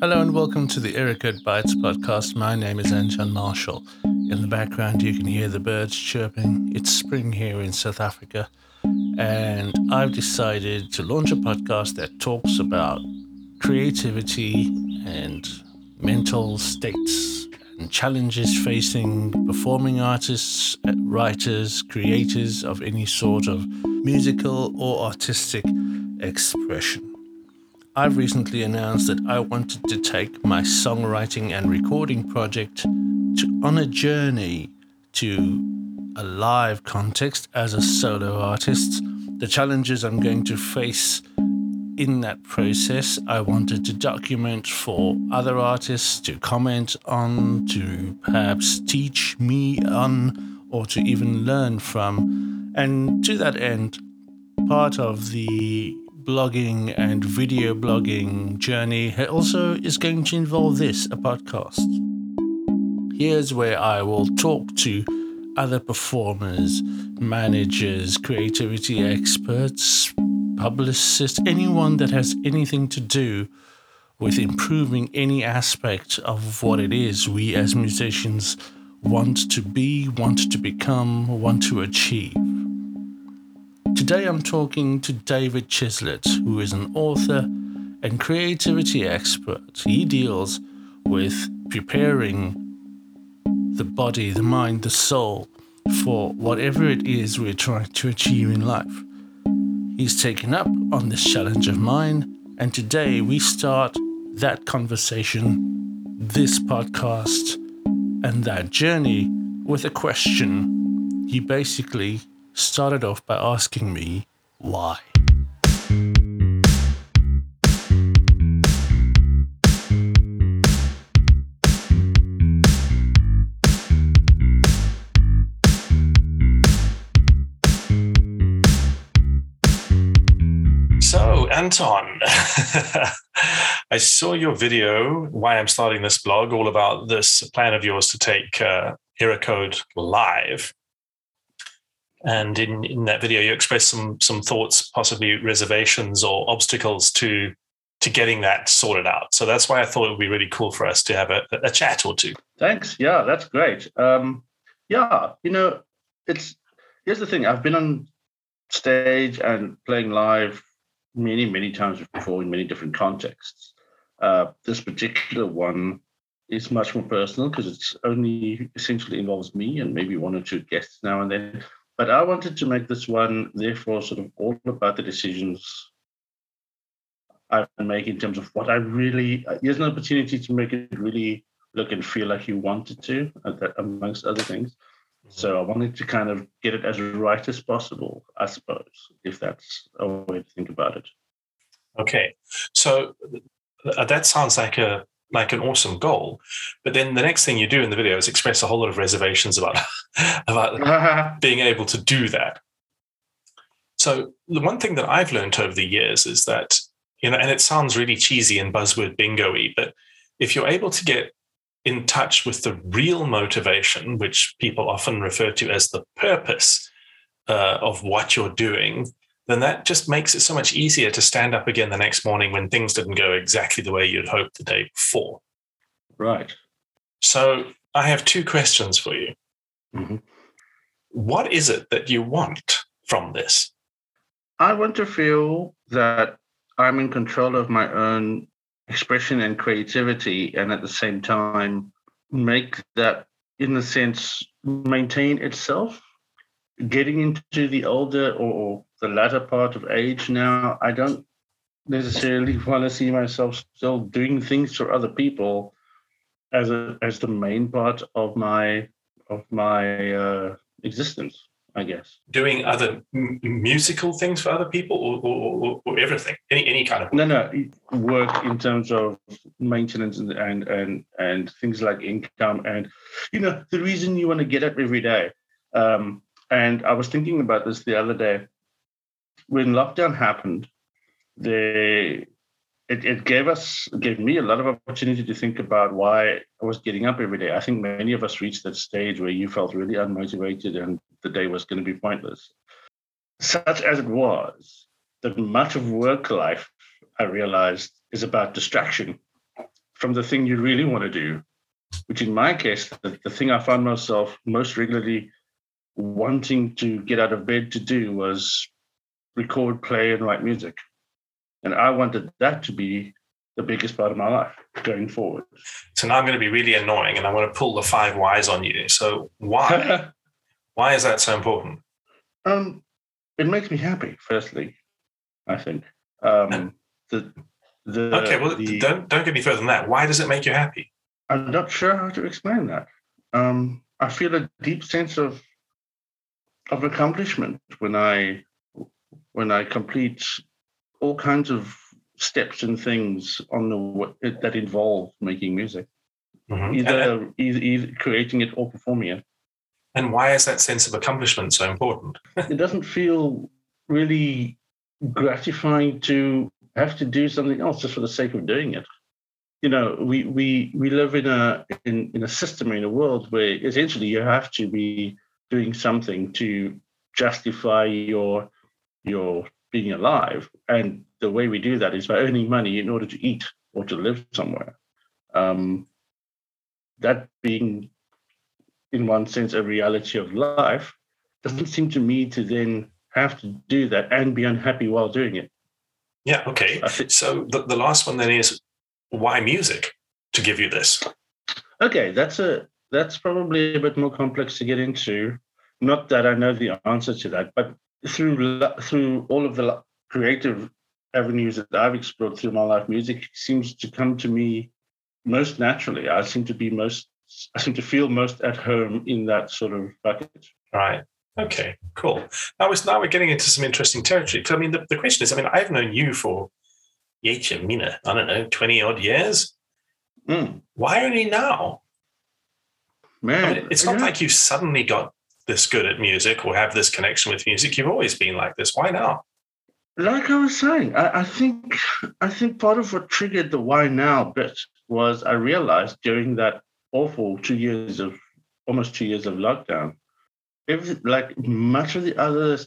Hello and welcome to the Eracode Bytes podcast. My name is Anton Marshall. In the background, you can hear the birds chirping. It's spring here in South Africa, and I've decided to launch a podcast that talks about creativity and mental states and challenges facing performing artists, writers, creators of any sort of musical or artistic expression. I've recently announced that I wanted to take my songwriting and recording project to, on a journey to a live context as a solo artist. The challenges I'm going to face in that process, I wanted to document for other artists to comment on, to perhaps teach me on, or to even learn from. And to that end, part of the blogging and video blogging journey also is going to involve this a podcast. Here's where I will talk to other performers, managers, creativity experts, publicists, anyone that has anything to do with improving any aspect of what it is we as musicians want to be, want to become, want to achieve. Today I'm talking to David Chislett, who is an author and creativity expert. He deals with preparing the body, the mind, the soul for whatever it is we're trying to achieve in life. He's taken up on this challenge of mine, and today we start that conversation, this podcast, and that journey with a question. He basically started off by asking me why. So, Anton, I saw your video, why I'm starting this blog, all about this plan of yours to take uh, live. And in, in that video, you expressed some some thoughts, possibly reservations or obstacles to to getting that sorted out. So that's why I thought it would be really cool for us to have a, a chat or two. Thanks. Yeah, that's great. Um, yeah, you know, it's here's the thing. I've been on stage and playing live many, many times before in many different contexts. Uh, this particular one is much more personal because it's only essentially involves me and maybe one or two guests now and then. But I wanted to make this one, therefore, sort of all about the decisions I make in terms of what I really. Here's an opportunity to make it really look and feel like you wanted to, amongst other things. Mm-hmm. So I wanted to kind of get it as right as possible, I suppose, if that's a way to think about it. Okay, so uh, that sounds like a like an awesome goal. But then the next thing you do in the video is express a whole lot of reservations about about being able to do that. So the one thing that I've learned over the years is that you know, and it sounds really cheesy and buzzword bingo-y, but if you're able to get in touch with the real motivation, which people often refer to as the purpose uh, of what you're doing, then that just makes it so much easier to stand up again the next morning when things didn't go exactly the way you'd hoped the day before. Right. So I have two questions for you. Mm-hmm. What is it that you want from this? I want to feel that I'm in control of my own expression and creativity, and at the same time, make that, in a sense, maintain itself. Getting into the older or the latter part of age now, I don't necessarily want to see myself still doing things for other people as a as the main part of my of my uh, existence. I guess doing other m- musical things for other people, or, or, or, everything, any any kind of work. no no work in terms of maintenance and and and, and things like income and you know the reason you want to get up every day. Um, and I was thinking about this the other day when lockdown happened, they it, it gave us gave me a lot of opportunity to think about why I was getting up every day. I think many of us reached that stage where you felt really unmotivated and the day was going to be pointless. Such as it was, that much of work life I realized is about distraction. from the thing you really want to do, which in my case, the, the thing I found myself most regularly wanting to get out of bed to do was record, play, and write music. And I wanted that to be the biggest part of my life going forward. So now I'm going to be really annoying and I want to pull the five whys on you. So why? why is that so important? Um, it makes me happy, firstly, I think. Um, the, the, okay, well, the, don't, don't get me further than that. Why does it make you happy? I'm not sure how to explain that. Um, I feel a deep sense of of accomplishment when I when I complete all kinds of steps and things on the that involve making music, mm-hmm. either, and, either, either creating it or performing it. And why is that sense of accomplishment so important? it doesn't feel really gratifying to have to do something else just for the sake of doing it. You know, we we we live in a in, in a system in a world where essentially you have to be doing something to justify your your being alive. And the way we do that is by earning money in order to eat or to live somewhere. Um, that being, in one sense, a reality of life, doesn't seem to me to then have to do that and be unhappy while doing it. Yeah, okay. So the, the last one then is why music to give you this? Okay, that's a that's probably a bit more complex to get into. Not that I know the answer to that, but through through all of the creative avenues that I've explored through my life, music seems to come to me most naturally. I seem to be most I seem to feel most at home in that sort of bucket. Right. Okay, cool. Now, we're, now we're getting into some interesting territory. I mean, the, the question is, I mean, I've known you for, Yecha Mina, I don't know, 20 odd years. Mm. Why only now? Man, I mean, it's not yeah. like you suddenly got this good at music or have this connection with music. You've always been like this. Why now? Like I was saying, I, I think I think part of what triggered the why now bit was I realized during that awful two years of almost two years of lockdown, if like much of the other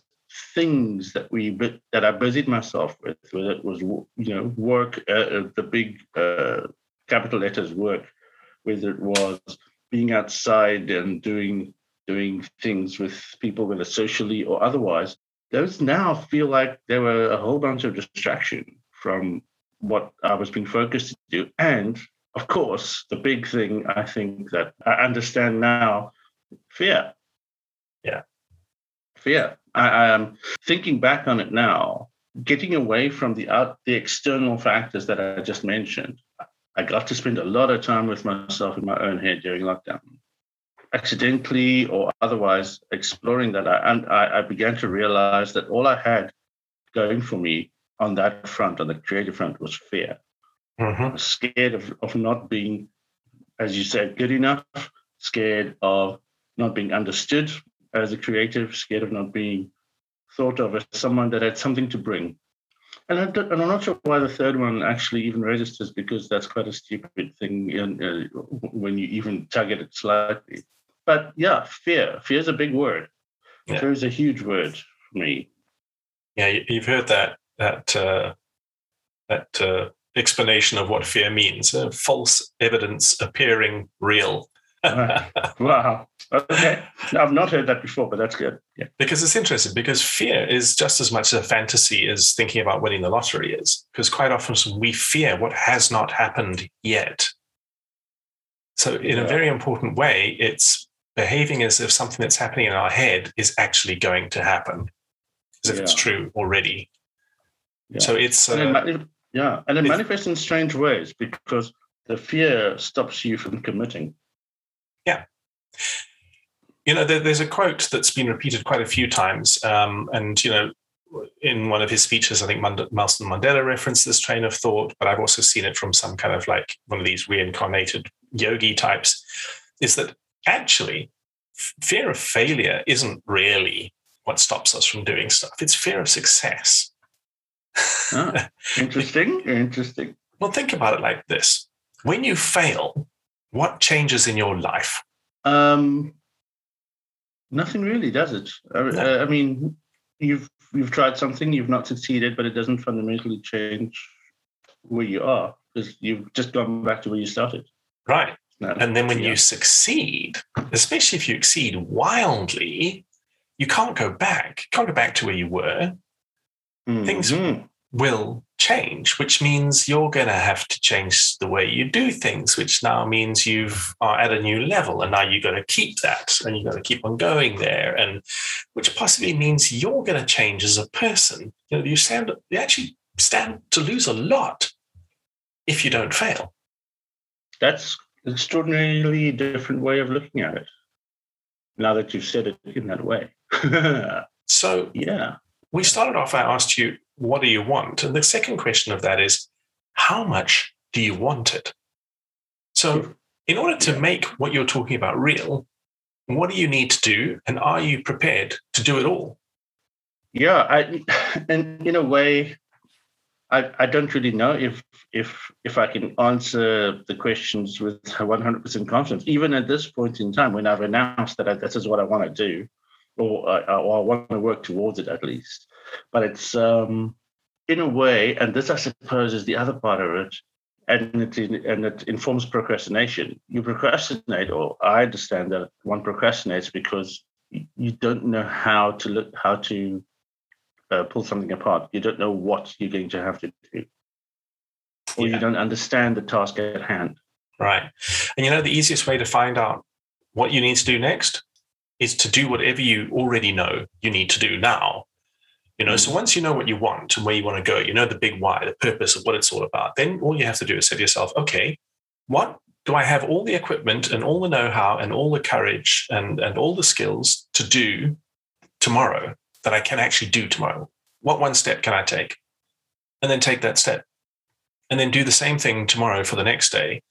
things that we that I busied myself with, whether it was you know work, uh, uh, the big uh, capital letters work, whether it was being outside and doing doing things with people, whether socially or otherwise, those now feel like there were a whole bunch of distraction from what I was being focused to do. And of course, the big thing I think that I understand now fear. Yeah. Fear. I, I am thinking back on it now, getting away from the out, the external factors that I just mentioned. I got to spend a lot of time with myself in my own head during lockdown accidentally or otherwise exploring that, I, and I, I began to realize that all I had going for me on that front, on the creative front, was fear. Mm-hmm. Scared of, of not being, as you said, good enough, scared of not being understood as a creative, scared of not being thought of as someone that had something to bring. And, I and I'm not sure why the third one actually even registers because that's quite a stupid thing in, uh, when you even target it slightly. But yeah, fear. Fear is a big word. Yeah. Fear is a huge word for me. Yeah, you've heard that that uh, that uh, explanation of what fear means: uh, false evidence appearing real. wow. Okay. I've not heard that before, but that's good. Yeah. Because it's interesting because fear is just as much a fantasy as thinking about winning the lottery is. Because quite often we fear what has not happened yet. So, in yeah. a very important way, it's behaving as if something that's happening in our head is actually going to happen, as if yeah. it's true already. Yeah. So it's uh, and it, yeah, and it manifests in strange ways because the fear stops you from committing. Yeah. You know, there, there's a quote that's been repeated quite a few times, um, and you know, in one of his speeches, I think Nelson Mandela referenced this train of thought, but I've also seen it from some kind of like one of these reincarnated yogi types. Is that actually, fear of failure isn't really what stops us from doing stuff. It's fear of success. ah, interesting. interesting. Well, think about it like this when you fail, what changes in your life? Um, nothing really, does it? I, no. I mean, you've you've tried something, you've not succeeded, but it doesn't fundamentally change where you are because you've just gone back to where you started. Right. No, And then when yeah. you succeed, especially if you exceed wildly, you can't go back. You can't go back to where you were. things- Mhm. Will change, which means you're going to have to change the way you do things, which now means you've are at a new level, and now you've got to keep that, and you've got to keep on going there, and which possibly means you're going to change as a person. You know, you stand, you actually stand to lose a lot if you don't fail. That's an extraordinarily different way of looking at it. Now that you've said it in that way. So yeah. we started off, I asked you, what do you want? And the second question of that is, how much do you want it? So, in order to make what you're talking about real, what do you need to do? And are you prepared to do it all? Yeah, I and in a way, I I don't really know if if if I can answer the questions with 100% confidence, even at this point in time when I've announced that I, this is what I want to do, or I, or I want to work towards it at least. But it's um in a way, and this I suppose is the other part of it, and it and it informs procrastination. You procrastinate, or I understand that one procrastinates because you don't know how to look how to uh, pull something apart. You don't know what you're going to have to do, or Yeah. you don't understand the task at hand. Right. And you know, the easiest way to find out what you need to do next is to do whatever you already know you need to do now. You know, so once you know what you want and where you want to go, you know the big why, the purpose of what it's all about, then all you have to do is say to yourself, okay, what do I have all the equipment and all the know-how and all the courage and, and all the skills to do tomorrow that I can actually do tomorrow? What one step can I take? And then take that step. And then do the same thing tomorrow for the next day.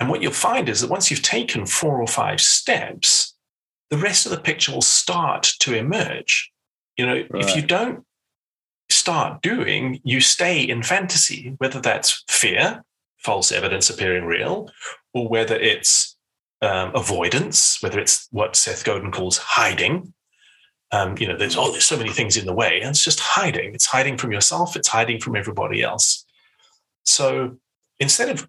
And what you'll find is that once you've taken four or five steps, the rest of the picture will start to emerge. You know, if you don't start doing, you stay in fantasy, whether that's fear, false evidence appearing real, or whether it's um, avoidance, whether it's what Seth Godin calls hiding. Um, you know, there's oh, there's so many things in the way, and it's just hiding. It's hiding from yourself. It's hiding from everybody else. So instead of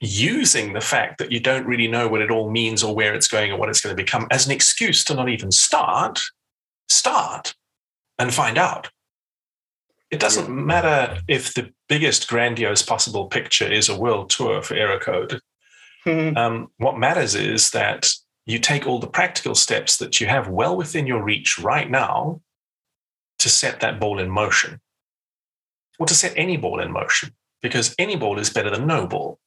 using the fact that you don't really know what it all means or where it's going or what it's going to become as an excuse to not even start, start and find out. It doesn't Yeah. matter if the biggest grandiose possible picture is a world tour for Eracode. Um, what matters is that you take all the practical steps that you have well within your reach right now to set that ball in motion, or to set any ball in motion, because any ball is better than no ball.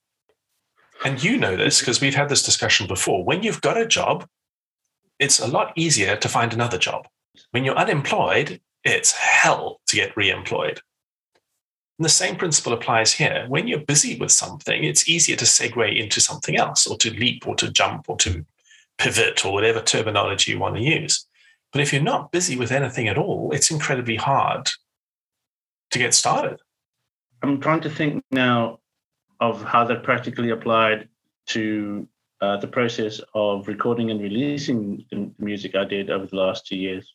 And you know this because we've had this discussion before. When you've got a job, it's a lot easier to find another job. When you're unemployed, it's hell to get re employed. And the same principle applies here. When you're busy with something, it's easier to segue into something else or to leap or to jump or to pivot or whatever terminology you want to use. But if you're not busy with anything at all, it's incredibly hard to get started. I'm trying to think now of how that practically applied to uh, the process of recording and releasing the music I did over the last two years.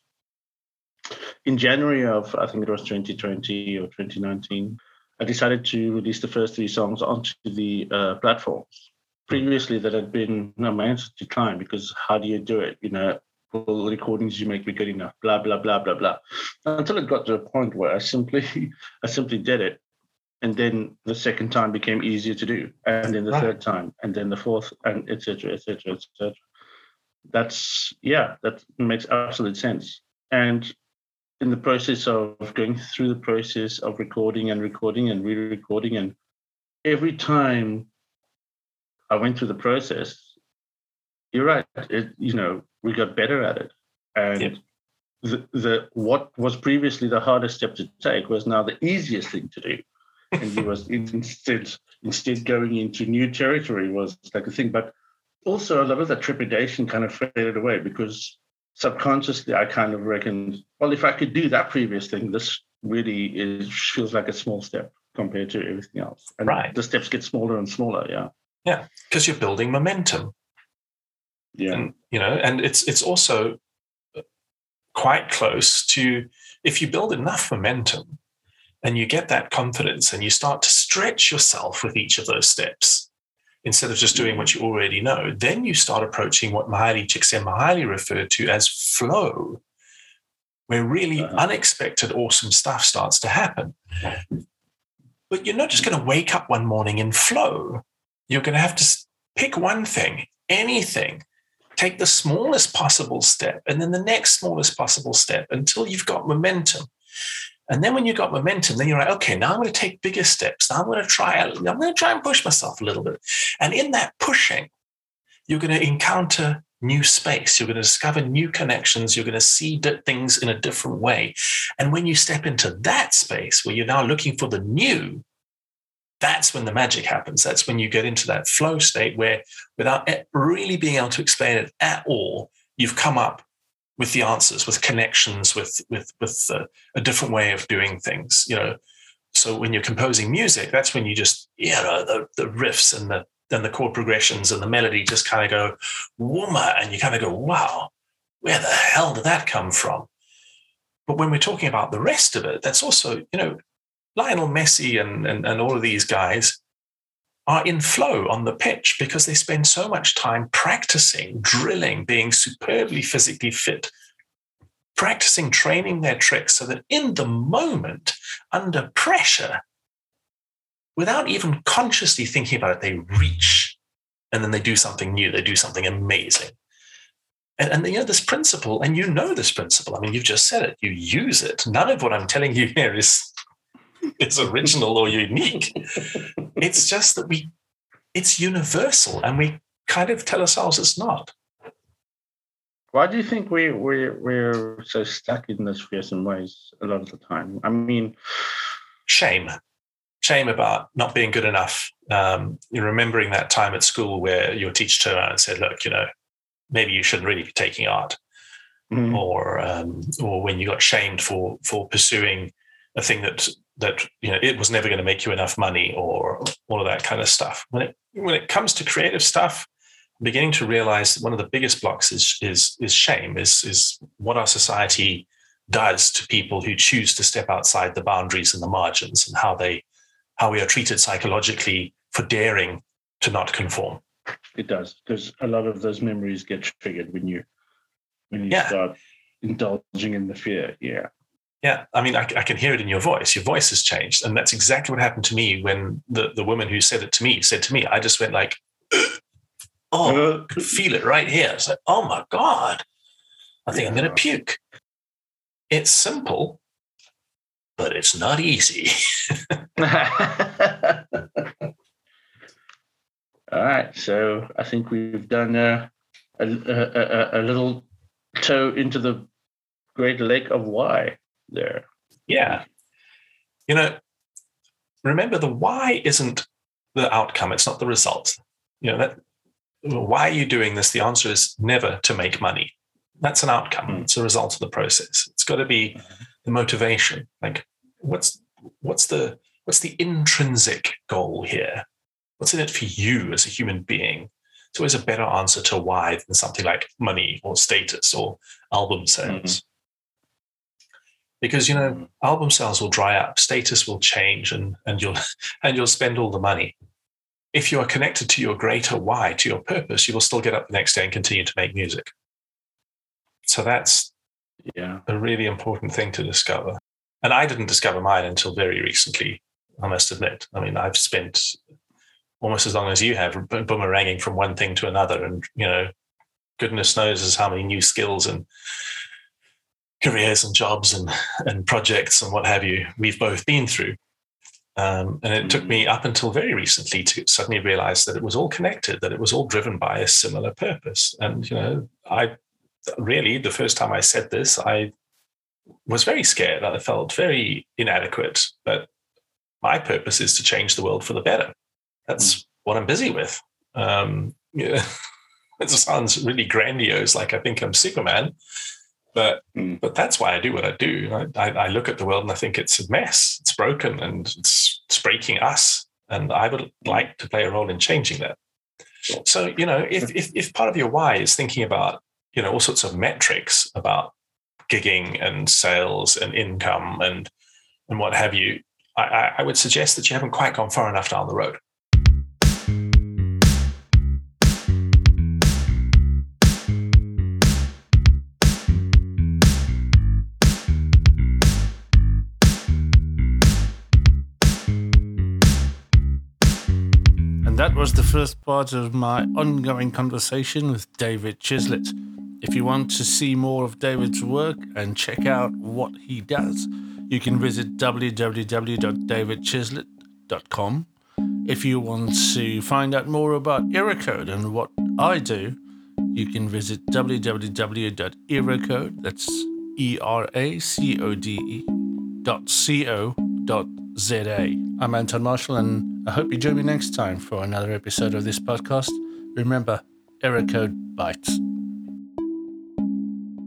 In January of, I think it was 2020 or 2019, I decided to release the first three songs onto the uh, platforms. Previously, that had been no, my answer decline because how do you do it? You know, will the recordings you make be good enough? Blah blah blah blah blah. Until it got to a point where I simply, I simply did it, and then the second time became easier to do, and then the Right. third time, and then the fourth, and etc. etc. etc. That's yeah, that makes absolute sense. And in the process of going through the process of recording and recording and re-recording, and every time I went through the process, you're right. It, you know, we got better at it, and Yep. the, the what was previously the hardest step to take was now the easiest thing to do, and you was instead instead going into new territory was like a thing. But also, a lot of that trepidation kind of faded away because subconsciously I kind of reckoned, well, if I could do that previous thing, this really is feels like a small step compared to everything else. And Right. the steps get smaller and smaller. Yeah. Because you're building momentum. Yeah. and you know and it's it's also quite close to if you build enough momentum and you get that confidence and you start to stretch yourself with each of those steps instead of just doing what you already know, then you start approaching what Mihaly Csikszentmihalyi referred to as flow, where really uh-huh. unexpected, awesome stuff starts to happen. But you're not just going to wake up one morning in flow. You're going to have to pick one thing, anything, take the smallest possible step, and then the next smallest possible step until you've got momentum. And then when you've got momentum, then you're like, okay, now I'm going to take bigger steps. Now I'm going to try, I'm going to try and push myself a little bit. And in that pushing, you're going to encounter new space. You're going to discover new connections. You're going to see things in a different way. And when you step into that space where you're now looking for the new, that's when the magic happens. That's when you get into that flow state where, without really being able to explain it at all, you've come up with the answers, with connections, with with with uh, a different way of doing things. You know, so when you're composing music, that's when you just you know the the riffs and the then the chord progressions and the melody just kind of go wooma, and you kind of go wow, where the hell did that come from? But when we're talking about the rest of it, that's also you know Lionel Messi and and, and all of these guys are in flow on the pitch because they spend so much time practicing, drilling, being superbly physically fit, practicing training their tricks so that in the moment, under pressure, without even consciously thinking about it, they reach and then they do something new, they do something amazing. And, and you know this principle, and you know this principle. I mean, you've just said it, you use it. None of what I'm telling you here is is original or unique. it's just that we, it's universal, and we kind of tell ourselves it's not. Why do you think we we we're so stuck in those fears and ways a lot of the time? I mean, shame, shame about not being good enough. Um, you're remembering that time at school where your teacher turned around and said, "Look, you know, maybe you shouldn't really be taking art," mm. or um, or when you got shamed for for pursuing a thing that that you know it was never going to make you enough money or all of that kind of stuff. When it when it comes to creative stuff, I'm beginning to realize that one of the biggest blocks is is is shame, is is what our society does to people who choose to step outside the boundaries and the margins and how they how we are treated psychologically for daring to not conform. It does because a lot of those memories get triggered when you when you yeah. start indulging in the fear. Yeah. Yeah, I mean, I, I, can hear it in your voice. Your voice has changed, and that's exactly what happened to me when the the woman who said it to me said to me. I just went like, "Oh, could uh, feel it right here." It's like, "Oh my god, I think. I'm going to puke." It's simple, but it's not easy. All right, so I think we've done uh, a, a, a, a little toe into the great lake of why there. Yeah. You know, remember the why isn't the outcome, it's not the result. You know, that why are you doing this? The answer is never to make money. That's an outcome. Mm. It's a result of the process. It's got to be mm-hmm. the motivation. Like what's what's the what's the intrinsic goal here? What's in it for you as a human being? It's always a better answer to why than something like money or status or album sales. Because you know album sales will dry up status will change and and you'll and you'll spend all the money. If you are connected to your greater why to your purpose you will still get up the next day and continue to make music. So that's yeah. a really important thing to discover. And i didn't discover mine until very recently i must admit. I mean i've spent almost as long as you have boomeranging from one thing to another and you know goodness knows how many new skills and careers and jobs and, and projects and what have you we've both been through. Um, and it mm took me up until very recently to suddenly realize that it was all connected, that it was all driven by a similar purpose. And, you know, I really, the first time I said this, I was very scared. I felt very inadequate. But my purpose is to change the world for the better. That's mm what I'm busy with. Um, yeah, it sounds really grandiose, like I think I'm Superman. But mm. but that's why I do what I do. I, I, I, look at the world and I think it's a mess. It's broken and it's, it's breaking us. And I would like to play a role in changing that. So you know, if, if if part of your why is thinking about you know all sorts of metrics about gigging and sales and income and and what have you, I, I would suggest that you haven't quite gone far enough down the road. That was the first part of my ongoing conversation with David Chislett. If you want to see more of David's work and check out what he does, you can visit www.davidchislett.com. If you want to find out more about Eracode and what I do, you can visit www.eracode, that's E R A C O D E, dot C O dot Z A. I'm Anton Marshall, and I hope you join me next time for another episode of this podcast. Remember, Eracode Bytes.